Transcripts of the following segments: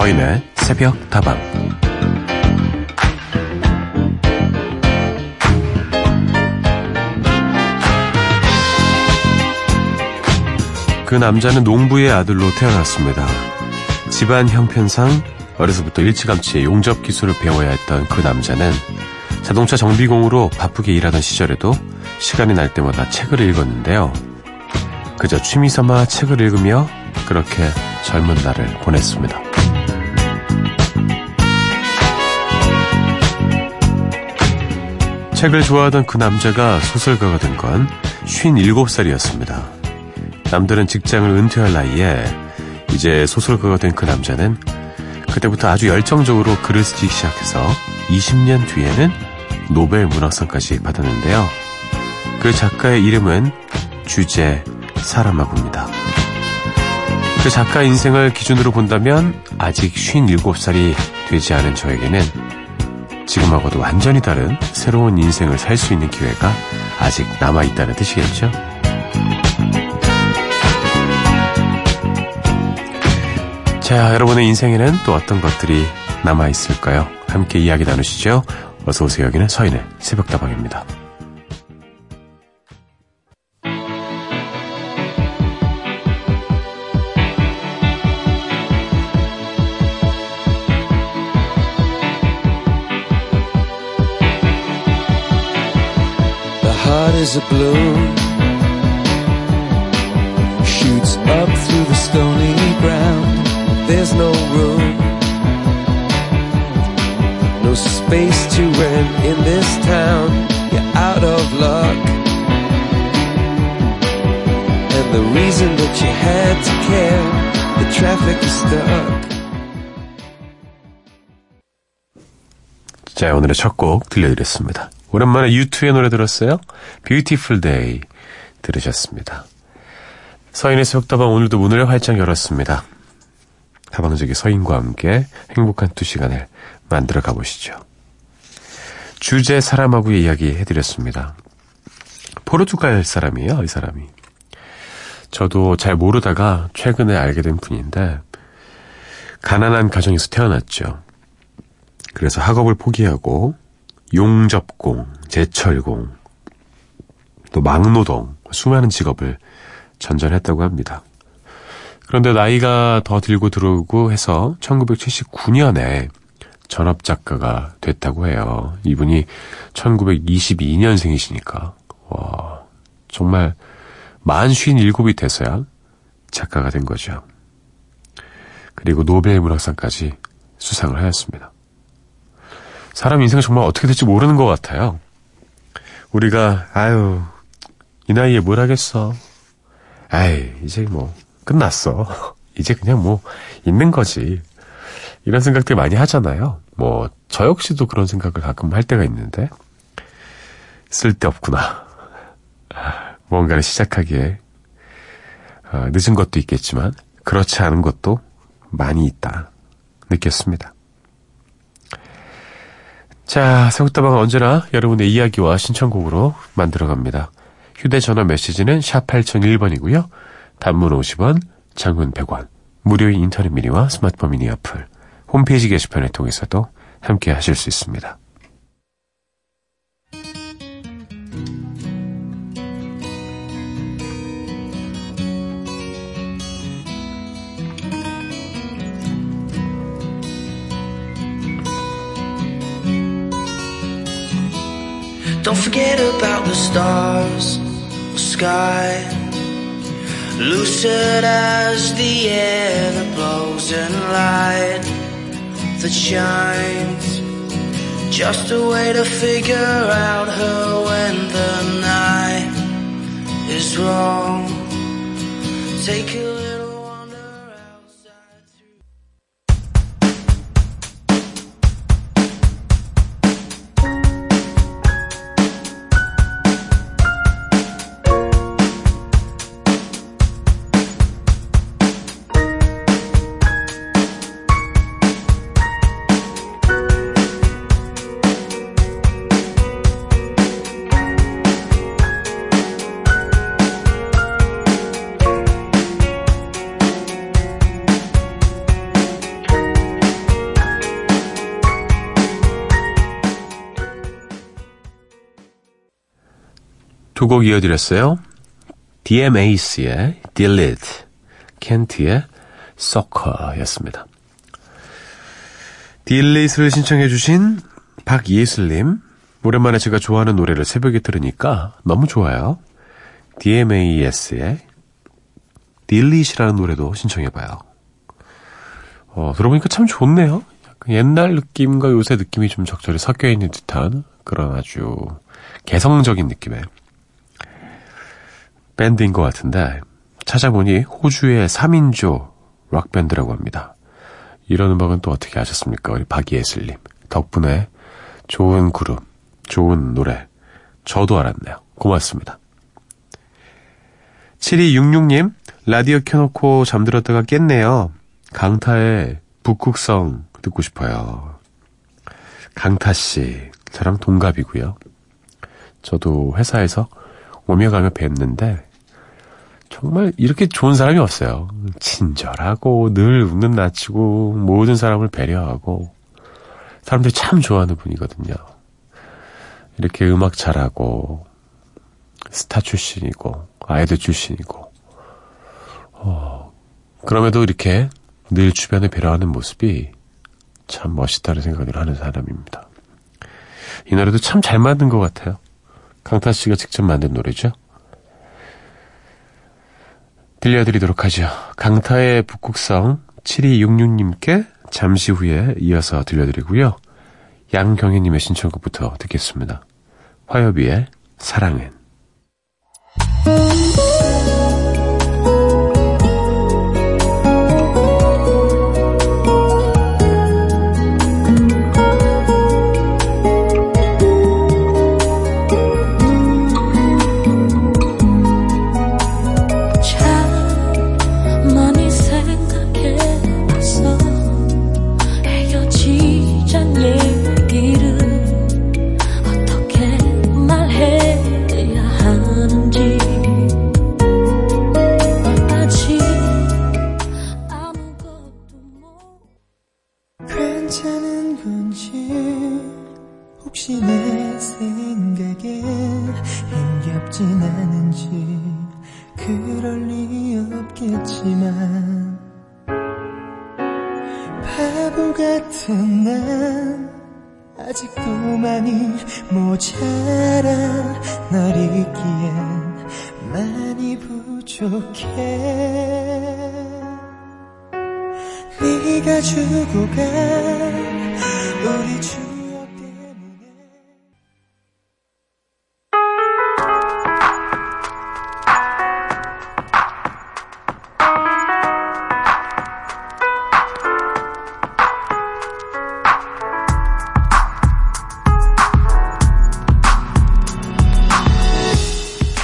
서인의 새벽 다방 그 남자는 농부의 아들로 태어났습니다. 집안 형편상 어려서부터 일찌감치 용접 기술을 배워야 했던 그 남자는 자동차 정비공으로 바쁘게 일하던 시절에도 시간이 날 때마다 책을 읽었는데요. 그저 취미 삼아 책을 읽으며 그렇게 젊은 날을 보냈습니다. 책을 좋아하던 그 남자가 소설가가 된 건 57살이었습니다. 남들은 직장을 은퇴할 나이에 이제 소설가가 된 그 남자는 그때부터 아주 열정적으로 글을 쓰기 시작해서 20년 뒤에는 노벨 문학상까지 받았는데요. 그 작가의 이름은 주제 사람하고입니다. 그 작가 인생을 기준으로 본다면 아직 57살이 되지 않은 저에게는 지금하고도 완전히 다른 새로운 인생을 살 수 있는 기회가 아직 남아있다는 뜻이겠죠? 자, 여러분의 인생에는 또 어떤 것들이 남아있을까요? 함께 이야기 나누시죠? 어서오세요. 여기는 서인의 새벽다방입니다. 자, 오늘의 첫 곡 들려드렸습니다. 오랜만에 U2의 노래 들었어요? Beautiful Day 들으셨습니다. 서인의 새벽다방 오늘도 문을 활짝 열었습니다. 다방적인 서인과 함께 행복한 두 시간을 만들어 가보시죠. 주제 사람하고의 이야기 해드렸습니다. 포르투갈 사람이에요, 이 사람이. 저도 잘 모르다가 최근에 알게 된 분인데, 가난한 가정에서 태어났죠. 그래서 학업을 포기하고 용접공, 제철공, 또 막노동, 수많은 직업을 전전했다고 합니다. 그런데 나이가 더 들고 들어오고 해서 1979년에 전업작가가 됐다고 해요. 이분이 1922년생이시니까, 와, 정말 만 57이 돼서야 작가가 된 거죠. 그리고 노벨 문학상까지 수상을 하였습니다. 사람 인생 정말 어떻게 될지 모르는 것 같아요. 우리가 아유 이 나이에 뭘 하겠어. 아이 이제 뭐 끝났어. 이제 그냥 뭐 있는 거지. 이런 생각들 많이 하잖아요. 뭐 저 역시도 그런 생각을 가끔 할 때가 있는데 쓸데없구나. 뭔가를 시작하기에 어, 늦은 것도 있겠지만 그렇지 않은 것도 많이 있다 느꼈습니다. 자, 새우다방은 언제나 여러분의 이야기와 신청곡으로 만들어갑니다. 휴대전화 메시지는 샵 8001번이고요. 단문 50원, 장문 100원, 무료인 인터넷 미니와 스마트폰 미니 어플, 홈페이지 게시판을 통해서도 함께 하실 수 있습니다. Don't forget about the stars, the sky, lucid as the air that blows and light that shines. Just a way to figure out her when the night is wrong. Take a 곡 이어드렸어요. DMAC의 Delete, 켄트의 Soccer였습니다. 딜리스를 신청해 주신 박예슬님 오랜만에 제가 좋아하는 노래를 새벽에 들으니까 너무 좋아요. DMAS의 딜리시라는 노래도 신청해봐요. 어, 들어보니까 참 좋네요. 옛날 느낌과 요새 느낌이 좀 적절히 섞여 있는 듯한 그런 아주 개성적인 느낌의 밴드인 것 같은데 찾아보니 호주의 3인조 락밴드라고 합니다. 이런 음악은 또 어떻게 아셨습니까? 우리 박예슬님. 덕분에 좋은 그룹, 좋은 노래, 저도 알았네요. 고맙습니다. 7266님, 라디오 켜놓고 잠들었다가 깼네요. 강타의 북극성 듣고 싶어요. 강타씨, 저랑 동갑이고요. 저도 회사에서 오며 가며 뵀는데, 정말 이렇게 좋은 사람이 없어요. 친절하고 늘 웃는 낯이고 모든 사람을 배려하고 사람들이 참 좋아하는 분이거든요. 이렇게 음악 잘하고 스타 출신이고 아이들 출신이고 어, 그럼에도 이렇게 늘 주변에 배려하는 모습이 참 멋있다는 생각을 하는 사람입니다. 이 노래도 참 잘 만든 것 같아요. 강타 씨가 직접 만든 노래죠. 들려드리도록 하죠. 강타의 북극성 7266님께 잠시 후에 이어서 들려드리고요. 양경희님의 신청곡부터 듣겠습니다. 화요비의 사랑 은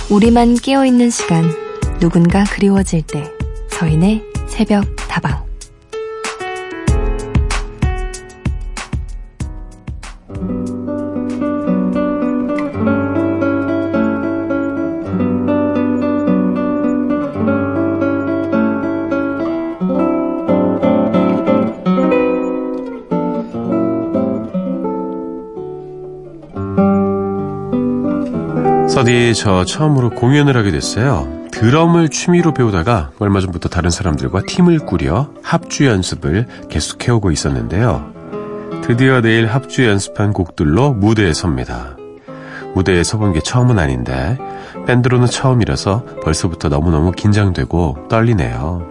우리만 깨어있는 시간, 누군가 그리워질 때, 서인의 새벽 서디 저 처음으로 공연을 하게 됐어요. 드럼을 취미로 배우다가 얼마 전부터 다른 사람들과 팀을 꾸려 합주 연습을 계속 해오고 있었는데요. 드디어 내일 합주 연습한 곡들로 무대에 섭니다. 무대에 서본 게 처음은 아닌데 밴드로는 처음이라서 벌써부터 너무너무 긴장되고 떨리네요.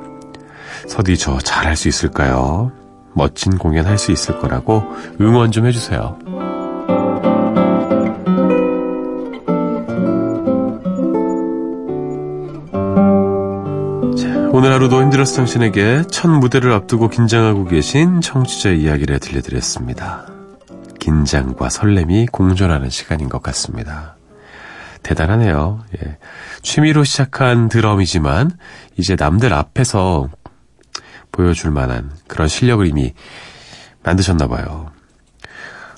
서디 저 잘할 수 있을까요? 멋진 공연 할 수 있을 거라고 응원 좀 해주세요. 오늘 하루도 힘들었을 당신에게 첫 무대를 앞두고 긴장하고 계신 청취자의 이야기를 들려드렸습니다. 긴장과 설렘이 공존하는 시간인 것 같습니다. 대단하네요. 예. 취미로 시작한 드럼이지만 이제 남들 앞에서 보여줄 만한 그런 실력을 이미 만드셨나 봐요.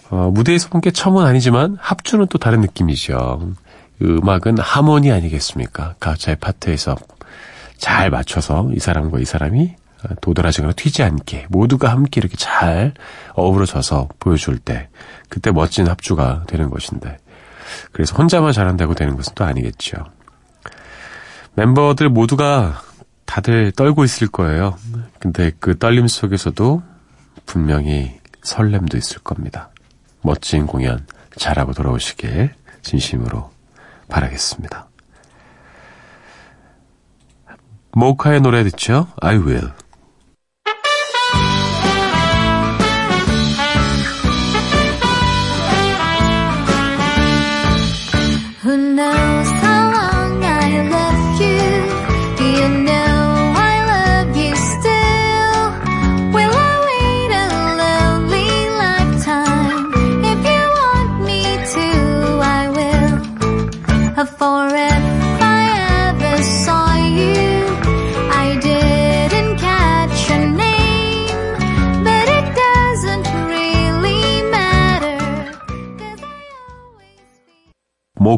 어, 무대에서 본 게 처음은 아니지만 합주는 또 다른 느낌이죠. 음악은 하모니 아니겠습니까? 각자의 파트에서 잘 맞춰서 이 사람과 이 사람이 도드라지거나 튀지 않게 모두가 함께 이렇게 잘 어우러져서 보여줄 때 그때 멋진 합주가 되는 것인데 그래서 혼자만 잘한다고 되는 것은 또 아니겠죠. 멤버들 모두가 다들 떨고 있을 거예요. 근데 그 떨림 속에서도 분명히 설렘도 있을 겁니다. 멋진 공연 잘하고 돌아오시길 진심으로 바라겠습니다. 모카의 노래 듣죠? I will.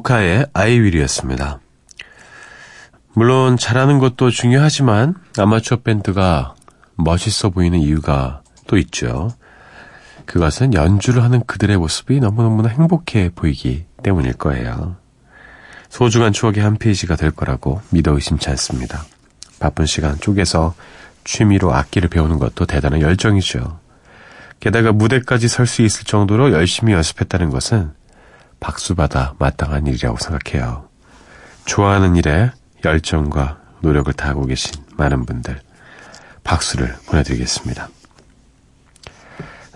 모카의 아이윌이었습니다. 물론 잘하는 것도 중요하지만 아마추어 밴드가 멋있어 보이는 이유가 또 있죠. 그것은 연주를 하는 그들의 모습이 너무너무나 행복해 보이기 때문일 거예요. 소중한 추억의 한 페이지가 될 거라고 믿어 의심치 않습니다. 바쁜 시간 쪼개서 취미로 악기를 배우는 것도 대단한 열정이죠. 게다가 무대까지 설 수 있을 정도로 열심히 연습했다는 것은 박수받아 마땅한 일이라고 생각해요. 좋아하는 일에 열정과 노력을 다하고 계신 많은 분들 박수를 보내드리겠습니다.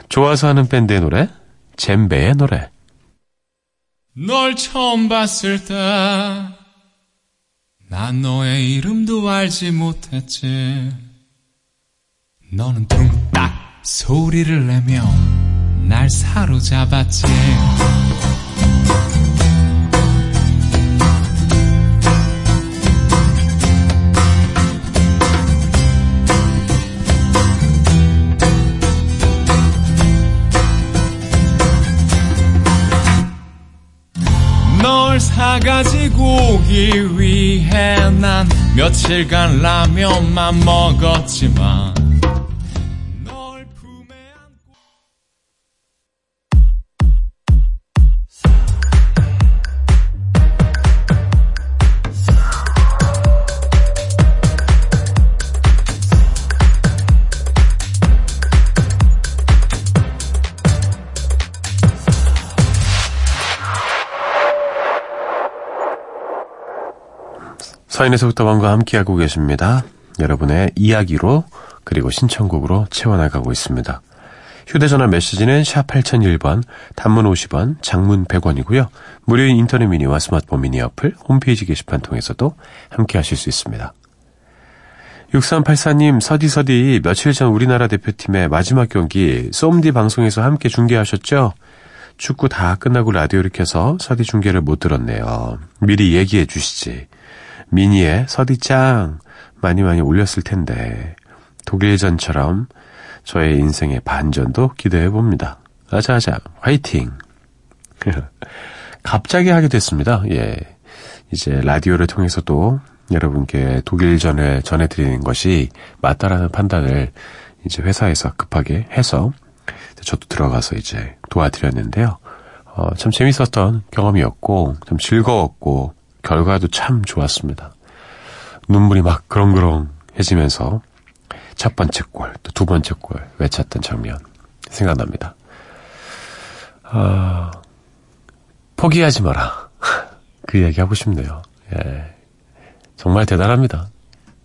좋아서 하는 밴드의 노래, 잼베의 노래. 널 처음 봤을 때, 난 너의 이름도 알지 못했지. 너는 둥딱 소리를 내며 날 사로잡았지. 가지고 오기 위해 난 며칠간 라면만 먹었지만 서인에서부터 왕과 함께하고 계십니다. 여러분의 이야기로 그리고 신청곡으로 채워나가고 있습니다. 휴대전화 메시지는 샵 8001번, 단문 50원, 장문 100원이고요. 무료인 인터넷 미니와 스마트폰 미니 어플, 홈페이지 게시판 통해서도 함께 하실 수 있습니다. 6384님, 서디서디, 며칠 전 우리나라 대표팀의 마지막 경기, 쏨디 방송에서 함께 중계하셨죠? 축구 다 끝나고 라디오를 켜서 서디 중계를 못 들었네요. 미리 얘기해 주시지. 미니에 서디짱 많이 많이 올렸을 텐데 독일전처럼 저의 인생의 반전도 기대해 봅니다. 아자아자 화이팅. 갑자기 하게 됐습니다. 예. 이제 라디오를 통해서도 여러분께 독일전을 전해드리는 것이 맞다라는 판단을 이제 회사에서 급하게 해서 저도 들어가서 이제 도와드렸는데요. 어, 참 재밌었던 경험이었고, 좀 즐거웠고, 결과도 참 좋았습니다. 눈물이 막 그렁그렁해지면서 첫 번째 골, 또 두 번째 골 외쳤던 장면 생각납니다. 아, 포기하지 마라. 그 얘기 하고 싶네요. 예. 정말 대단합니다.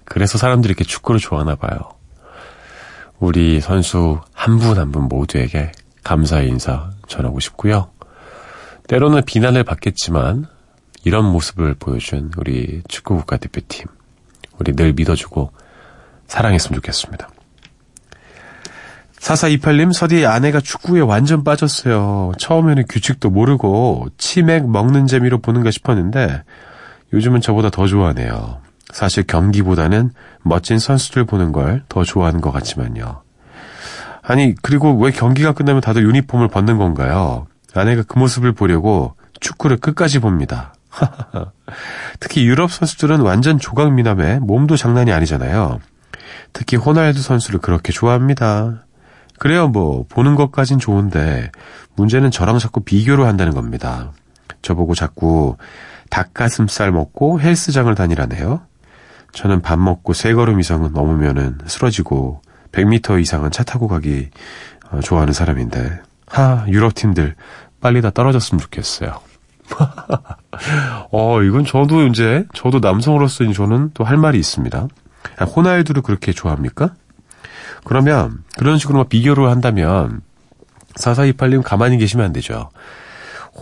그래서 사람들이 이렇게 축구를 좋아하나 봐요. 우리 선수 한 분 한분 모두에게 감사의 인사 전하고 싶고요. 때로는 비난을 받겠지만 이런 모습을 보여준 우리 축구 국가대표팀. 우리 늘 믿어주고 사랑했으면 좋겠습니다. 4428님, 서디 아내가 축구에 완전 빠졌어요. 처음에는 규칙도 모르고 치맥 먹는 재미로 보는가 싶었는데 요즘은 저보다 더 좋아하네요. 사실 경기보다는 멋진 선수들 보는 걸 더 좋아하는 것 같지만요. 아니, 그리고 왜 경기가 끝나면 다들 유니폼을 벗는 건가요? 아내가 그 모습을 보려고 축구를 끝까지 봅니다. 특히 유럽 선수들은 완전 조각 미남에 몸도 장난이 아니잖아요. 특히 호날두 선수를 그렇게 좋아합니다. 그래요, 뭐, 보는 것까진 좋은데, 문제는 저랑 자꾸 비교를 한다는 겁니다. 저보고 자꾸 닭가슴살 먹고 헬스장을 다니라네요. 저는 밥 먹고 세 걸음 이상은 넘으면은 쓰러지고 100m 이상은 차 타고 가기 어, 좋아하는 사람인데 하 유럽 팀들 빨리 다 떨어졌으면 좋겠어요. 어 이건 저도 이제 저도 남성으로서 저는 또 할 말이 있습니다. 아, 호날두를 그렇게 좋아합니까? 그러면 그런 식으로 비교를 한다면 4428님 가만히 계시면 안 되죠.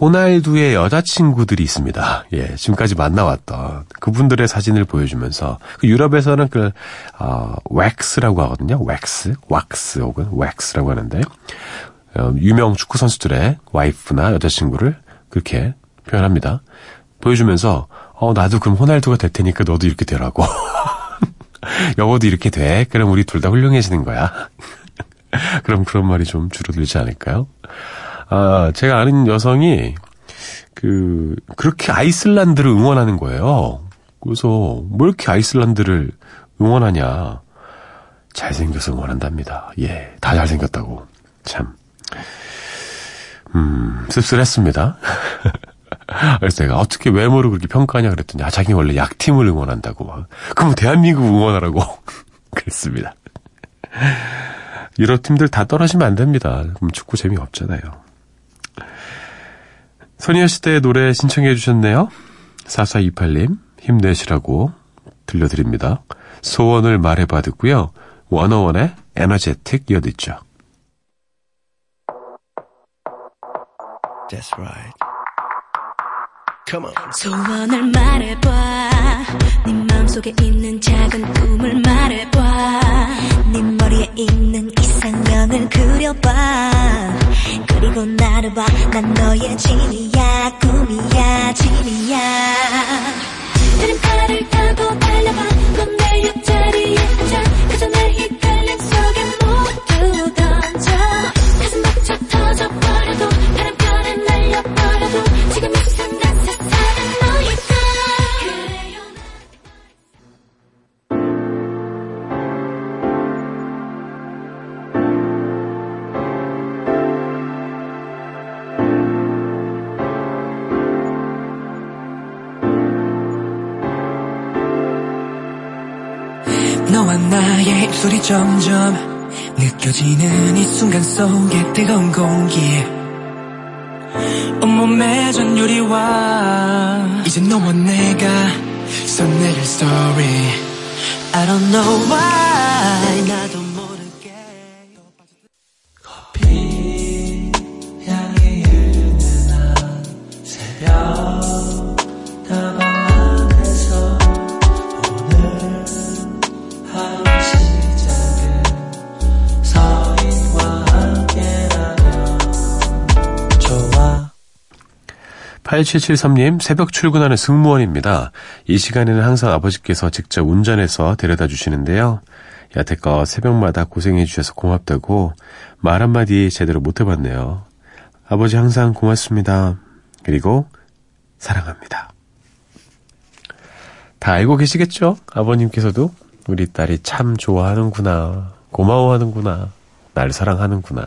호날두의 여자친구들이 있습니다. 예, 지금까지 만나왔던 그분들의 사진을 보여주면서 그 유럽에서는 그 어, 왁스라고 하거든요. 왁스, 왁스 혹은 왁스라고 하는데 어, 유명 축구 선수들의 와이프나 여자친구를 그렇게 표현합니다. 보여주면서 어 나도 그럼 호날두가 될 테니까 너도 이렇게 되라고. 여보도 이렇게 돼. 그럼 우리 둘 다 훌륭해지는 거야. 그럼 그런 말이 좀 줄어들지 않을까요? 아, 제가 아는 여성이 그 그렇게 아이슬란드를 응원하는 거예요. 그래서 뭐 이렇게 아이슬란드를 응원하냐? 잘생겨서 응원한답니다. 예, 다 잘생겼다고. 참. 음, 씁쓸했습니다. 그래서 내가 어떻게 외모를 그렇게 평가하냐 그랬더니, 아, 자기 원래 약팀을 응원한다고 막. 그럼 대한민국 응원하라고. 그랬습니다. 유럽 팀들 다 떨어지면 안 됩니다. 그럼 축구 재미 없잖아요. 소녀시대의 노래 신청해 주셨네요. 4428님, 힘내시라고 들려드립니다. 소원을 말해봐 듣고요. 원어원의 에너제틱 이어듣죠. That's right. Come on. 소원을 말해봐. 네 마음속에 있는 작은 꿈을 말해봐. 네 머리에 있는 이상형을 그려봐. 그리고 나를 봐난 너의 진이야. 꿈이야. 진이야. 다른 팔을 타고 달려봐. 넌내 옆자리에 앉아. 그저 내 헷갈 입술이 점점 느껴지는 이 순간 속에 뜨거운 공기. 온몸에 전율이와. 이제 너와 내가 써내릴 story. I don't know why 8773님, 새벽 출근하는 승무원입니다. 이 시간에는 항상 아버지께서 직접 운전해서 데려다 주시는데요. 여태껏 새벽마다 고생해 주셔서 고맙다고 말 한마디 제대로 못 해봤네요. 아버지 항상 고맙습니다. 그리고 사랑합니다. 다 알고 계시겠죠? 아버님께서도 우리 딸이 참 좋아하는구나. 고마워하는구나. 날 사랑하는구나.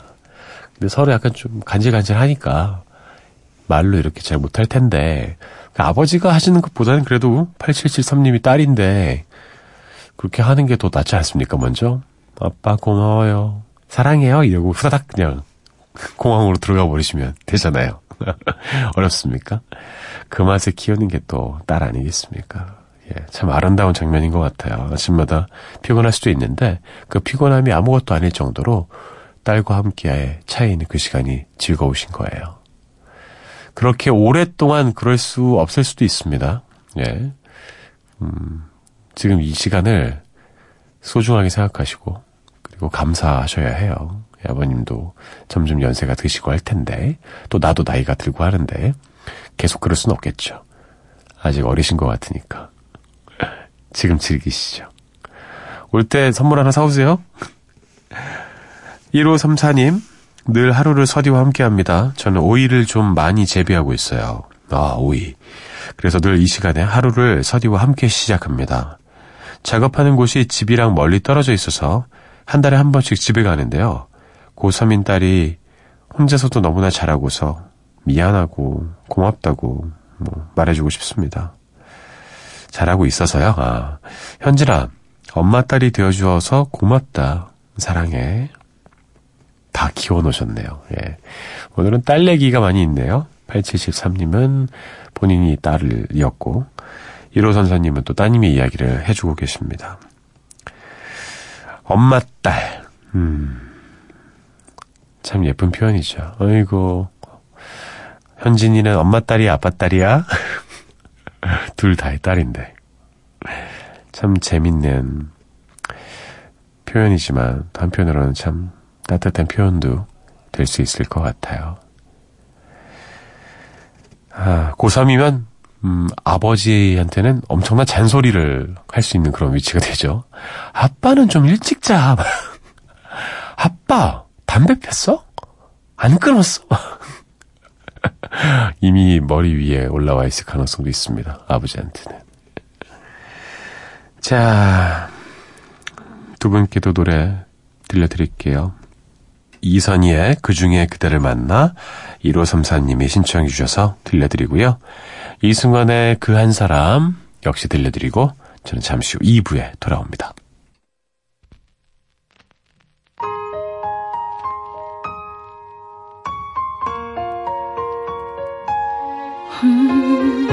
근데 서로 약간 좀 간질간질하니까 말로 이렇게 잘 못할 텐데. 그 아버지가 하시는 것보다는 그래도 8773님이 딸인데 그렇게 하는 게 더 낫지 않습니까 먼저? 아빠 고마워요. 사랑해요. 이러고 후다닥 그냥 공항으로 들어가 버리시면 되잖아요. 어렵습니까? 그 맛에 키우는 게 또 딸 아니겠습니까? 예, 참 아름다운 장면인 것 같아요. 아침마다 피곤할 수도 있는데 그 피곤함이 아무것도 아닐 정도로 딸과 함께 차에 있는 그 시간이 즐거우신 거예요 그렇게 오랫동안 그럴 수 없을 수도 있습니다. 예. 음, 지금 이 시간을 소중하게 생각하시고, 그리고 감사하셔야 해요. 예, 아버님도 점점 연세가 드시고 할 텐데, 또 나도 나이가 들고 하는데, 계속 그럴 수는 없겠죠. 아직 어리신 것 같으니까. 지금 즐기시죠. 올 때 선물 하나 사오세요. 1534님, 늘 하루를 서디와 함께 합니다. 저는 오이를 좀 많이 재배하고 있어요. 아, 오이. 그래서 늘 이 시간에 하루를 서디와 함께 시작합니다. 작업하는 곳이 집이랑 멀리 떨어져 있어서 한 달에 한 번씩 집에 가는데요. 고3인 딸이 혼자서도 너무나 잘하고서 미안하고 고맙다고 뭐 말해주고 싶습니다. 잘하고 있어서요. 아, 현진아, 엄마 딸이 되어주어서 고맙다. 사랑해. 다 키워놓으셨네요. 예. 오늘은 딸 얘기가 많이 있네요. 8773님은 본인이 딸이었고, 1호 선사님은 또 따님의 이야기를 해주고 계십니다. 엄마 딸. 음. 참 예쁜 표현이죠. 어이고. 현진이는 엄마 딸이야, 아빠 딸이야? 둘 다의 딸인데. 참 재밌는 표현이지만 한편으로는 참 따뜻한 표현도 될 수 있을 것 같아요. 아, 고3이면, 음, 아버지한테는 엄청난 잔소리를 할 수 있는 그런 위치가 되죠. 아빠는 좀 일찍 자. 아빠, 담배 폈어? 안 끊었어? 이미 머리 위에 올라와 있을 가능성도 있습니다. 아버지한테는. 자, 두 분께도 노래 들려드릴게요. 이선희의 그 중에 그대를 만나 1534님이 신청해 주셔서 들려드리고요. 이승환의 그 한 사람 역시 들려드리고 저는 잠시 후 2부에 돌아옵니다. 그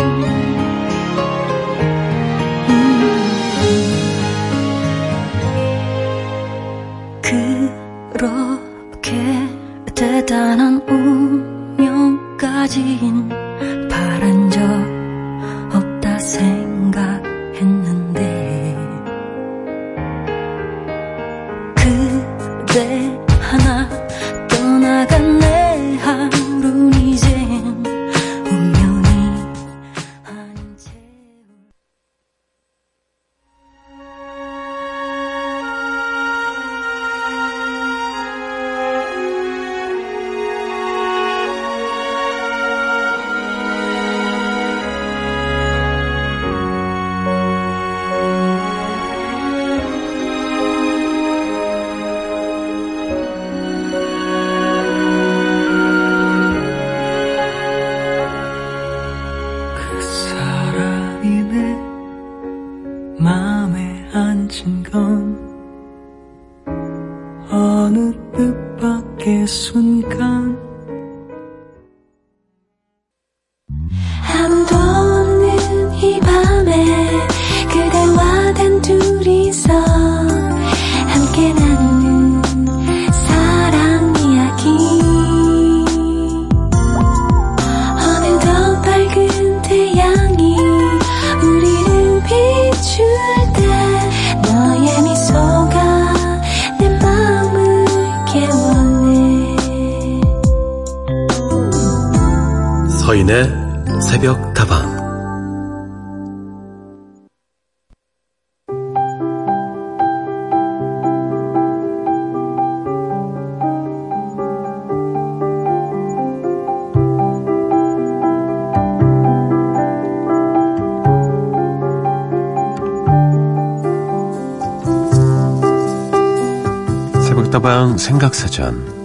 다방 생각사전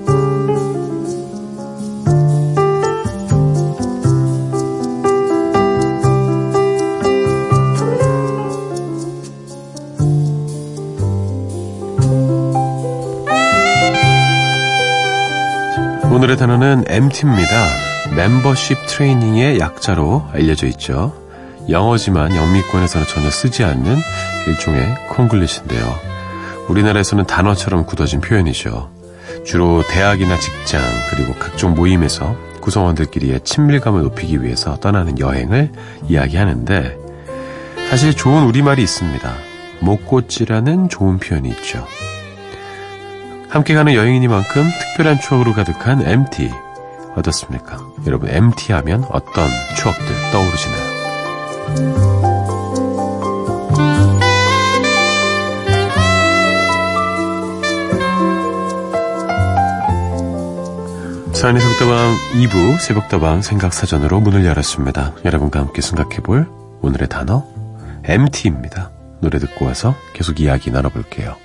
오늘의 단어는 MT입니다. 멤버십 트레이닝의 약자로 알려져 있죠. 영어지만 영미권에서는 전혀 쓰지 않는 일종의 콩글리시인데요. 우리나라에서는 단어처럼 굳어진 표현이죠. 주로 대학이나 직장 그리고 각종 모임에서 구성원들끼리의 친밀감을 높이기 위해서 떠나는 여행을 이야기하는데 사실 좋은 우리말이 있습니다. 못꽃지라는 좋은 표현이 있죠. 함께 가는 여행이니만큼 특별한 추억으로 가득한 MT 어떻습니까? 여러분 MT 하면 어떤 추억들 떠오르시나요? 사연의 속다방 2부 새벽다방 생각사전으로 문을 열었습니다. 여러분과 함께 생각해볼 오늘의 단어 MT입니다. 노래 듣고 와서 계속 이야기 나눠볼게요.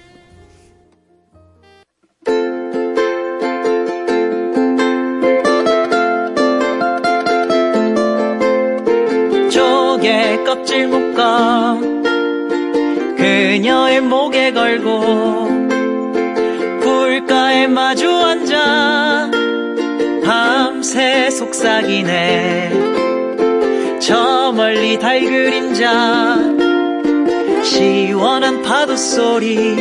조개 껍질 묶어 그녀의 목에 걸고 불가에 마주 앉아 밤새 속삭이네. 저 멀리 달 그림자 시원한 파도 소리.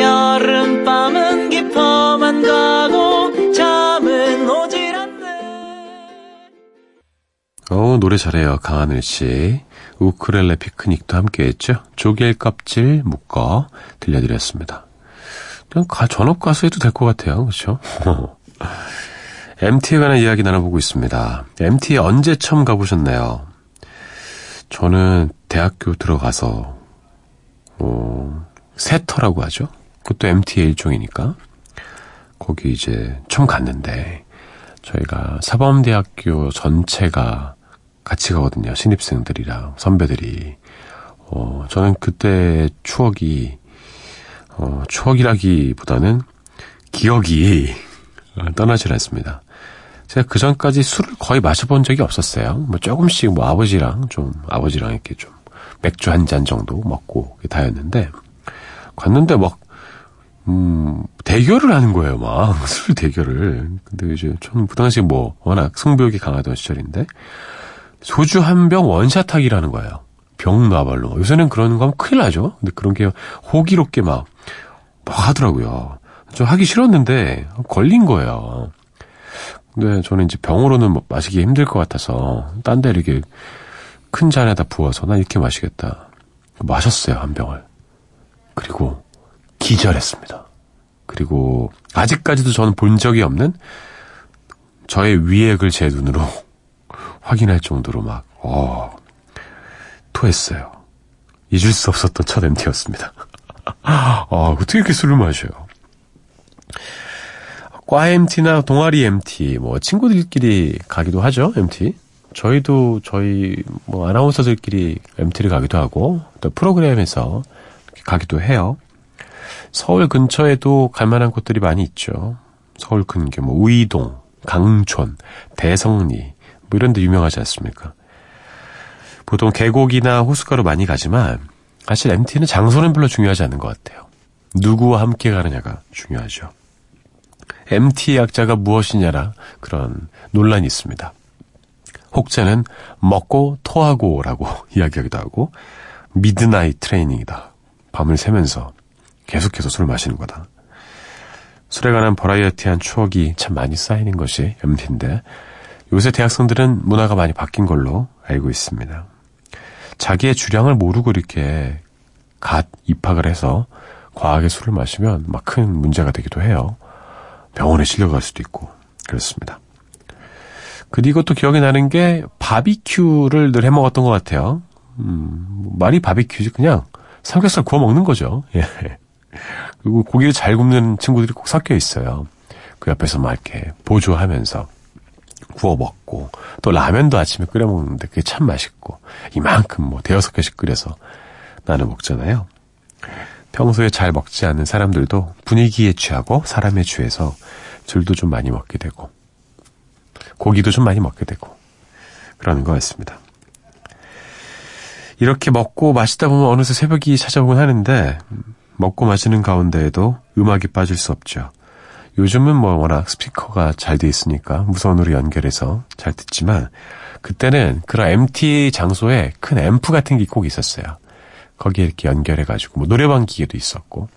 여름밤은 깊어만 가고 잠은 오질 않네 어 노래 잘해요 강하늘 씨. 우크렐레 피크닉도 함께 했죠? 조개 껍질 묶어 들려드렸습니다. 그냥 가, 전업 가수 해도 될 것 같아요 그렇죠 MT에 관한 이야기 나눠보고 있습니다 MT에 언제 처음 가보셨나요 저는 대학교 들어가서 어, 세터라고 하죠. 그것도 MT의 일종이니까 거기 이제 처음 갔는데 저희가 사범대학교 전체가 같이 가거든요. 신입생들이랑 선배들이. 어, 저는 그때 추억이 어, 추억이라기보다는 기억이 떠나질 않습니다. 제가 그 전까지 술을 거의 마셔본 적이 없었어요. 뭐 조금씩 뭐 아버지랑 좀 아버지랑 이렇게 좀 맥주 한 잔 정도 먹고 다였는데 갔는데 막 음, 대결을 하는 거예요, 막. 술 대결을. 근데 이제 저는 그 당시에 뭐, 워낙 승부욕이 강하던 시절인데, 소주 한 병 원샷하기라는 거예요. 병 나발로. 요새는 그런 거 하면 큰일 나죠? 근데 그런 게 호기롭게 막, 막 하더라고요. 저 하기 싫었는데, 걸린 거예요. 근데 저는 이제 병으로는 뭐 마시기 힘들 것 같아서, 딴 데 이렇게 큰 잔에다 부어서, 나 이렇게 마시겠다. 마셨어요, 한 병을. 그리고, 기절했습니다. 그리고 아직까지도 저는 본 적이 없는 저의 위액을 제 눈으로 확인할 정도로 막, 어, 토했어요. 잊을 수 없었던 첫 MT였습니다. 아, 어떻게 이렇게 술을 마셔요? 과 MT나 동아리 MT, 뭐, 친구들끼리 가기도 하죠, MT. 저희도, 저희, 뭐, 아나운서들끼리 MT를 가기도 하고, 또 프로그램에서 가기도 해요. 서울 근처에도 갈 만한 곳들이 많이 있죠. 서울 근교, 뭐, 우이동, 강촌, 대성리, 뭐 이런 데 유명하지 않습니까? 보통 계곡이나 호숫가로 많이 가지만, 사실 MT는 장소는 별로 중요하지 않는 것 같아요. 누구와 함께 가느냐가 중요하죠. MT의 약자가 무엇이냐라 그런 논란이 있습니다. 혹자는 먹고 토하고라고 이야기하기도 하고, midnight training이다. 밤을 새면서 계속해서 술을 마시는 거다. 술에 관한 버라이어티한 추억이 참 많이 쌓이는 것이 MT인데 요새 대학생들은 문화가 많이 바뀐 걸로 알고 있습니다. 자기의 주량을 모르고 이렇게 갓 입학을 해서 과하게 술을 마시면 막 큰 문제가 되기도 해요. 병원에 실려갈 수도 있고 그렇습니다. 그리고 또 기억이 나는 게 바비큐를 늘 해먹었던 것 같아요. 음, 말이 바비큐지 그냥 삼겹살 구워 먹는 거죠. 예. 그리고 고기를 잘 굽는 친구들이 꼭 섞여 있어요. 그 옆에서 막 이렇게 보조하면서 구워 먹고 또 라면도 아침에 끓여 먹는데 그게 참 맛있고 이만큼 뭐 대여섯 개씩 끓여서 나눠 먹잖아요. 평소에 잘 먹지 않는 사람들도 분위기에 취하고 사람에 취해서 술도 좀 많이 먹게 되고 고기도 좀 많이 먹게 되고 그러는 것 같습니다. 이렇게 먹고 마시다 보면 어느새 새벽이 찾아오곤 하는데 먹고 마시는 가운데에도 음악이 빠질 수 없죠. 요즘은 뭐 워낙 스피커가 잘 돼 있으니까 무선으로 연결해서 잘 듣지만 그때는 그런 MT 장소에 큰 앰프 같은 게 꼭 있었어요. 거기에 이렇게 연결해가지고 뭐 노래방 기계도 있었고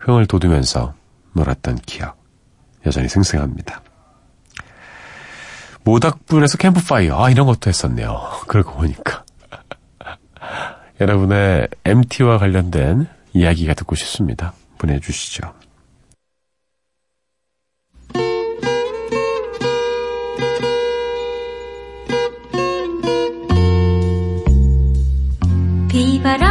흥을 돋우면서 놀았던 기억 여전히 생생합니다. 모닥불에서 캠프파이어 아 이런 것도 했었네요. 그러고 보니까 여러분의 MT와 관련된 이야기가 듣고 싶습니다. 보내주시죠. 비바람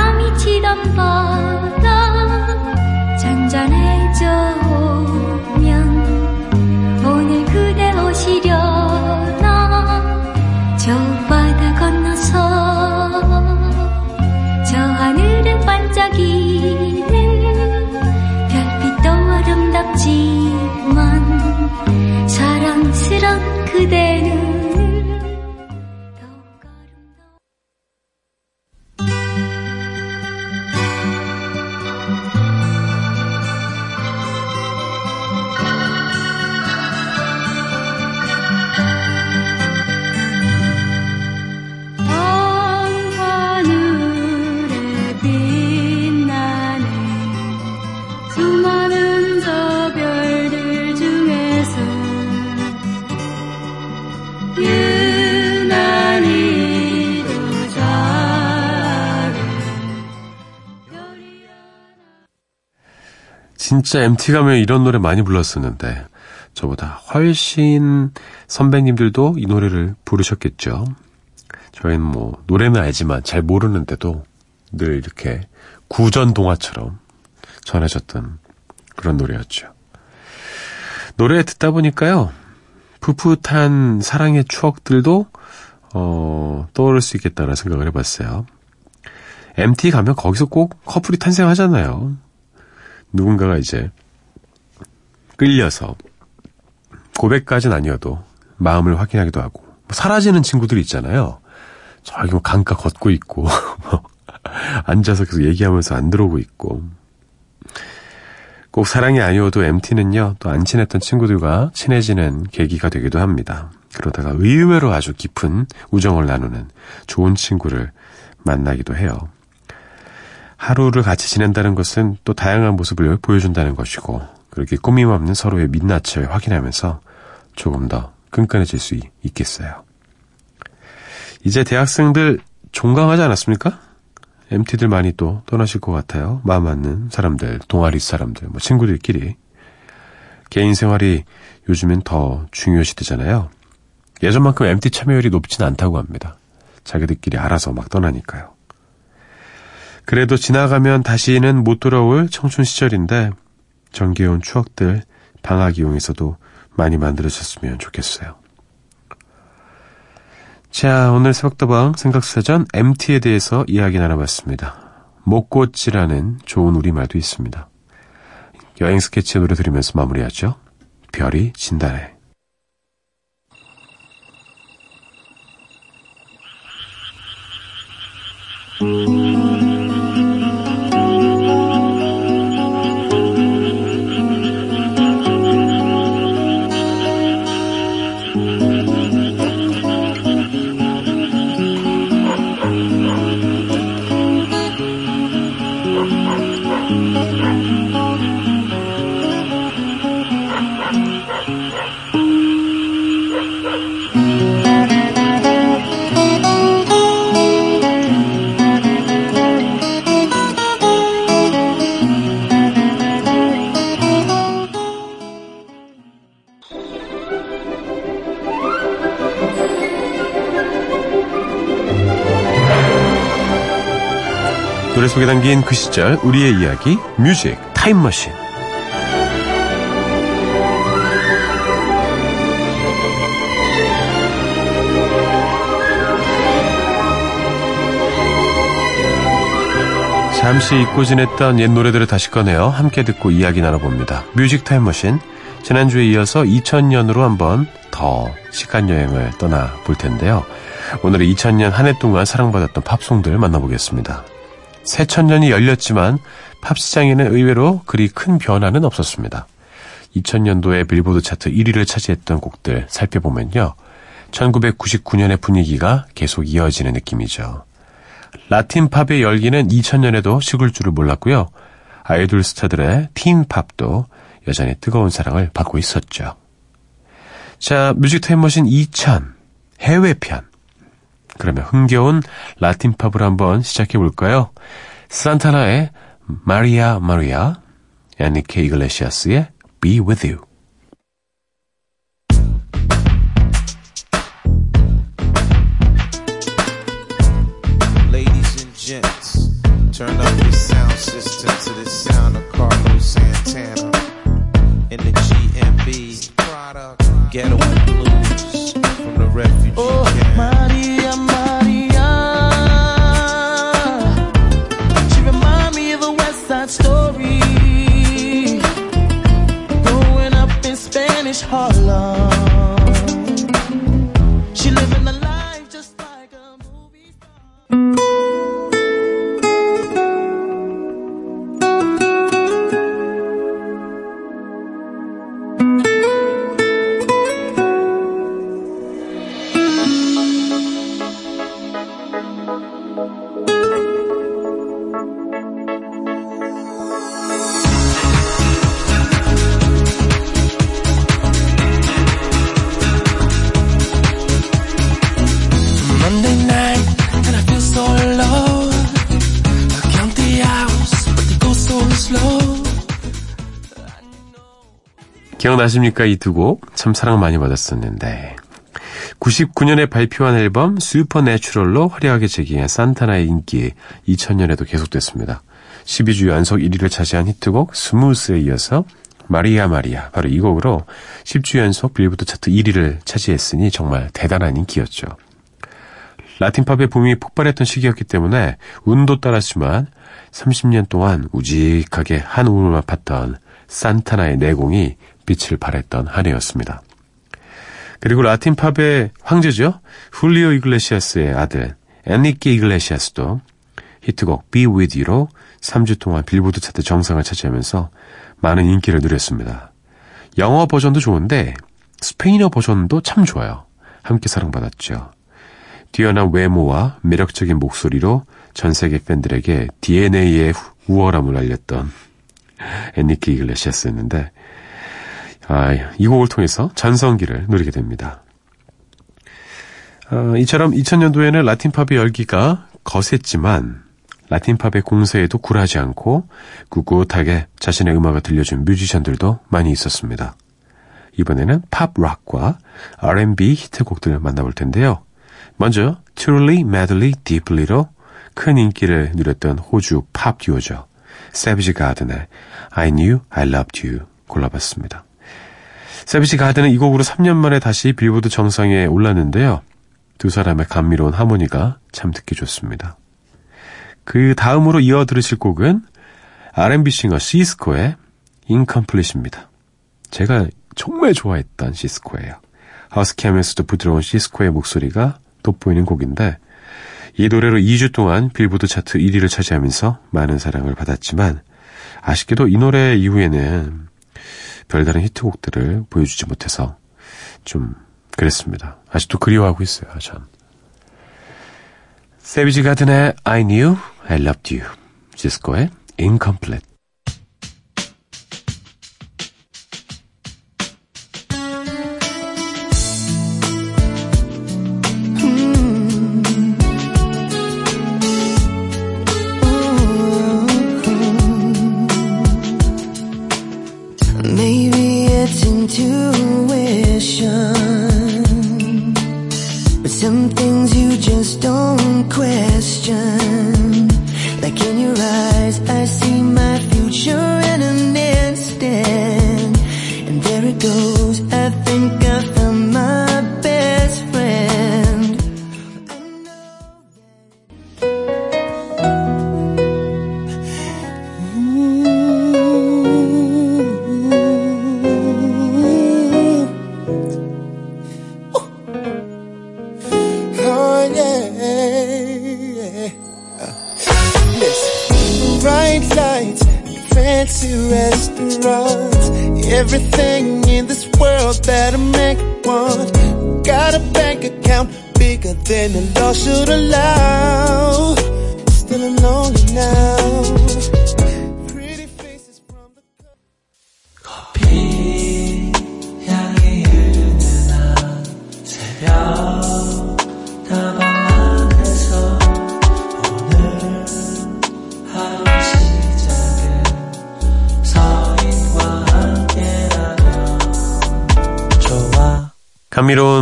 진짜 MT 가면 이런 노래 많이 불렀었는데 저보다 훨씬 선배님들도 이 노래를 부르셨겠죠. 저희는 뭐 노래는 알지만 잘 모르는데도 늘 이렇게 구전 동화처럼 전해졌던 그런 노래였죠. 노래 듣다 보니까요. 풋풋한 사랑의 추억들도 어, 떠오를 수 있겠다는 생각을 해봤어요. MT 가면 거기서 꼭 커플이 탄생하잖아요. 누군가가 이제 끌려서 고백까지는 아니어도 마음을 확인하기도 하고 뭐 사라지는 친구들이 있잖아요. 저기 뭐 강가 걷고 있고 뭐 앉아서 계속 얘기하면서 안 들어오고 있고 꼭 사랑이 아니어도 MT는요 또 안 친했던 친구들과 친해지는 계기가 되기도 합니다. 그러다가 의외로 아주 깊은 우정을 나누는 좋은 친구를 만나기도 해요. 하루를 같이 지낸다는 것은 또 다양한 모습을 보여준다는 것이고 그렇게 꾸밈 없는 서로의 민낯을 확인하면서 조금 더 끈끈해질 수 있겠어요. 이제 대학생들 종강하지 않았습니까? MT들 많이 또 떠나실 것 같아요. 마음 맞는 사람들, 동아리 사람들, 뭐 친구들끼리. 개인 생활이 요즘엔 더 중요시되잖아요. 예전만큼 MT 참여율이 높지는 않다고 합니다. 자기들끼리 알아서 막 떠나니까요. 그래도 지나가면 다시는 못 돌아올 청춘 시절인데 정겨운 추억들 방학 이용해서도 많이 만들어졌으면 좋겠어요. 자, 오늘 새벽다방 생각사전 MT에 대해서 이야기 나눠봤습니다. 목꽃이라는 좋은 우리말도 있습니다. 여행 스케치 노래 들으면서 마무리하죠. 별이 진단해. 그 시절 우리의 이야기 Music 타임머신 잠시 잊고 지냈던 옛 노래들을 다시 꺼내어 함께 듣고 이야기 나눠봅니다. Music 타임머신 지난주에 이어서 2000년으로 한번 더 시간 여행을 떠나 볼 텐데요. 오늘은 2000년 한 해 동안 사랑받았던 팝송들 만나보겠습니다. 새천년이 열렸지만 팝 시장에는 의외로 그리 큰 변화는 없었습니다. 2000년도에 빌보드 차트 1위를 차지했던 곡들 살펴보면요. 1999년의 분위기가 계속 이어지는 느낌이죠. 라틴 팝의 열기는 2000년에도 식을 줄을 몰랐고요. 아이돌 스타들의 틴 팝도 여전히 뜨거운 사랑을 받고 있었죠. 자, 뮤직 타임머신 2000 해외편. 그러면 흥겨운 라틴 팝을 한번 시작해 볼까요? 산타나의 마리아 마리아, 애니케 이글레시아스의 Be With You. Ladies and gents, turn up your sound system to the sound of Carlos Santana in the GMB Ghetto Blues from the refugee oh, camp. Harlem. 기억나십니까? 이 두 곡 참 사랑 많이 받았었는데 99년에 발표한 앨범 Supernatural로 화려하게 재기한 산타나의 인기 2000년에도 계속됐습니다. 12주 연속 1위를 차지한 히트곡 Smooth에 이어서 Maria Maria 바로 이 곡으로 10주 연속 빌보드 차트 1위를 차지했으니 정말 대단한 인기였죠. 라틴팝의 붐이 폭발했던 시기였기 때문에 운도 따랐지만 30년 동안 우직하게 한 우물만 팠던 산타나의 내공이 빛을 발했던 한 해였습니다. 그리고 라틴 팝의 황제죠. 훌리오 이글레시아스의 아들 애니키 이글레시아스도 히트곡 Be With You로 3주 동안 빌보드 차트 정상을 차지하면서 많은 인기를 누렸습니다. 영어 버전도 좋은데 스페인어 버전도 참 좋아요. 함께 사랑받았죠. 뛰어난 외모와 매력적인 목소리로 전 세계 팬들에게 DNA의 우월함을 알렸던 애니키 이글레시아스였는데 아, 이 곡을 통해서 전성기를 누리게 됩니다. 아, 이처럼 2000년도에는 라틴팝의 열기가 거셌지만 라틴팝의 공세에도 굴하지 않고 꿋꿋하게 자신의 음악을 들려준 뮤지션들도 많이 있었습니다. 이번에는 팝 락과 R&B 히트곡들을 만나볼 텐데요. 먼저 Truly, Madly, Deeply로 큰 인기를 누렸던 호주 팝 듀오죠. 세비지 가든의 I Knew I Loved You 골라봤습니다. 세비지 가든은 이 곡으로 3년 만에 다시 빌보드 정상에 올랐는데요. 두 사람의 감미로운 하모니가 참 듣기 좋습니다. 그 다음으로 이어 들으실 곡은 R&B singer 시스코의 Incomplete입니다. 제가 정말 좋아했던 시스코예요. 허스키하면서도 부드러운 시스코의 목소리가 돋보이는 곡인데 이 노래로 2주 동안 빌보드 차트 1위를 차지하면서 많은 사랑을 받았지만 아쉽게도 이 노래 이후에는 별다른 히트곡들을 보여주지 못해서 좀 그랬습니다. 아직도 그리워하고 있어요, 전. 세비지 가든의 I Knew I Loved You, 지스코의 Incomplete.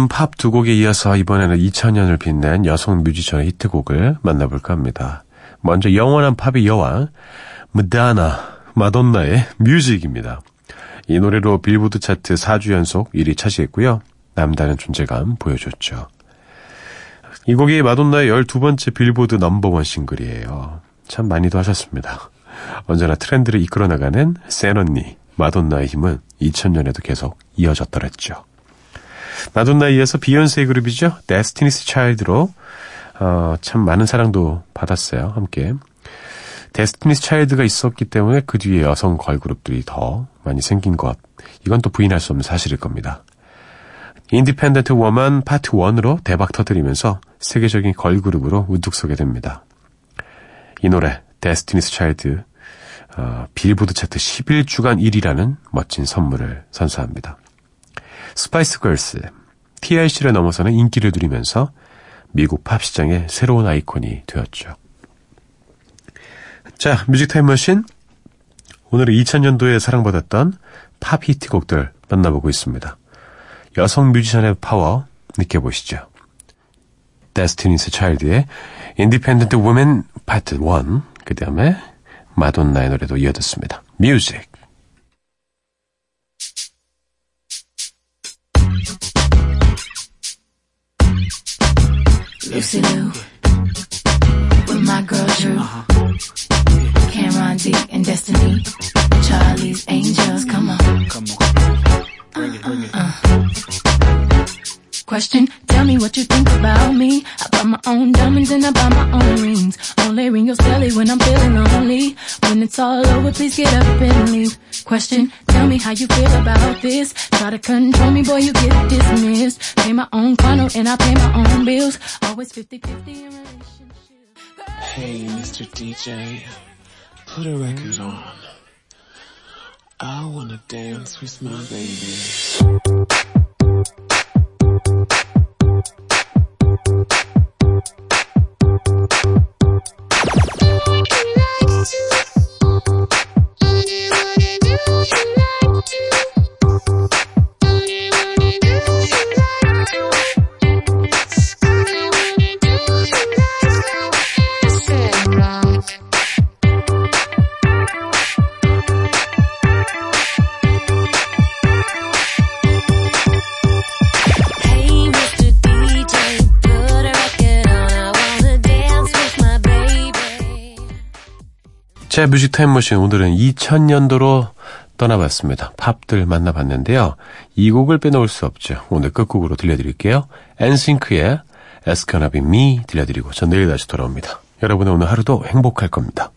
감미로운 팝 두 곡에 이어서 이번에는 2000년을 빛낸 여성 뮤지션의 히트곡을 만나볼까 합니다. 먼저 영원한 팝의 여왕, 무다나, 마돈나의 Music입니다. 이 노래로 빌보드 차트 4주 연속 1위 차지했고요. 남다른 존재감 보여줬죠. 이 곡이 마돈나의 12번째 빌보드 넘버원 싱글이에요. 참 많이도 하셨습니다. 언제나 트렌드를 이끌어 나가는 센 언니, 마돈나의 힘은 2000년에도 계속 이어졌더랬죠. 마돈나에 이어서 비욘세 그룹이죠. Destiny's Child로 어, 참 많은 사랑도 받았어요. 함께. Destiny's Child가 있었기 때문에 그 뒤에 여성 걸그룹들이 더 많이 생긴 것. 이건 또 부인할 수 없는 사실일 겁니다. Independent Woman Part 1으로 대박 터뜨리면서 세계적인 걸그룹으로 우뚝 서게 됩니다. 이 노래 Destiny's Child 어, 빌보드 차트 11주간 1위라는 멋진 선물을 선사합니다. Spice Girls, TLC를 넘어서는 인기를 누리면서 미국 팝 시장의 새로운 아이콘이 되었죠. 자, Music 타임머신. 오늘은 2000년도에 사랑받았던 팝 히트곡들 만나보고 있습니다. 여성 뮤지션의 파워 느껴보시죠. Destiny's Child의 Independent Woman Part 1그 다음에 마돈나의 노래도 이어듣습니다. Music Lucy Lou with my girl Drew. Uh-huh. Cameron D and Destiny. Charlie's Angels. Come on. Question, tell me what you think about me. I buy my own diamonds and I buy my own rings. Only ring your celly when I'm feeling lonely. When it's all over, please get up and leave. Question, tell me how you feel about this. Try to control me, boy, you get dismissed. Pay my own condo and I pay my own bills. Always 50-50 in relationships. Hey, Mr. DJ, put a record on. I wanna dance with my baby. He likes to 제 뮤직 타임머신 오늘은 2000년도로 떠나봤습니다. 팝들 만나봤는데요. 이 곡을 빼놓을 수 없죠. 오늘 끝곡으로 들려드릴게요. 엔싱크의 It's Gonna Be 들려드리고 전 내일 다시 돌아옵니다. 여러분의 오늘 하루도 행복할 겁니다.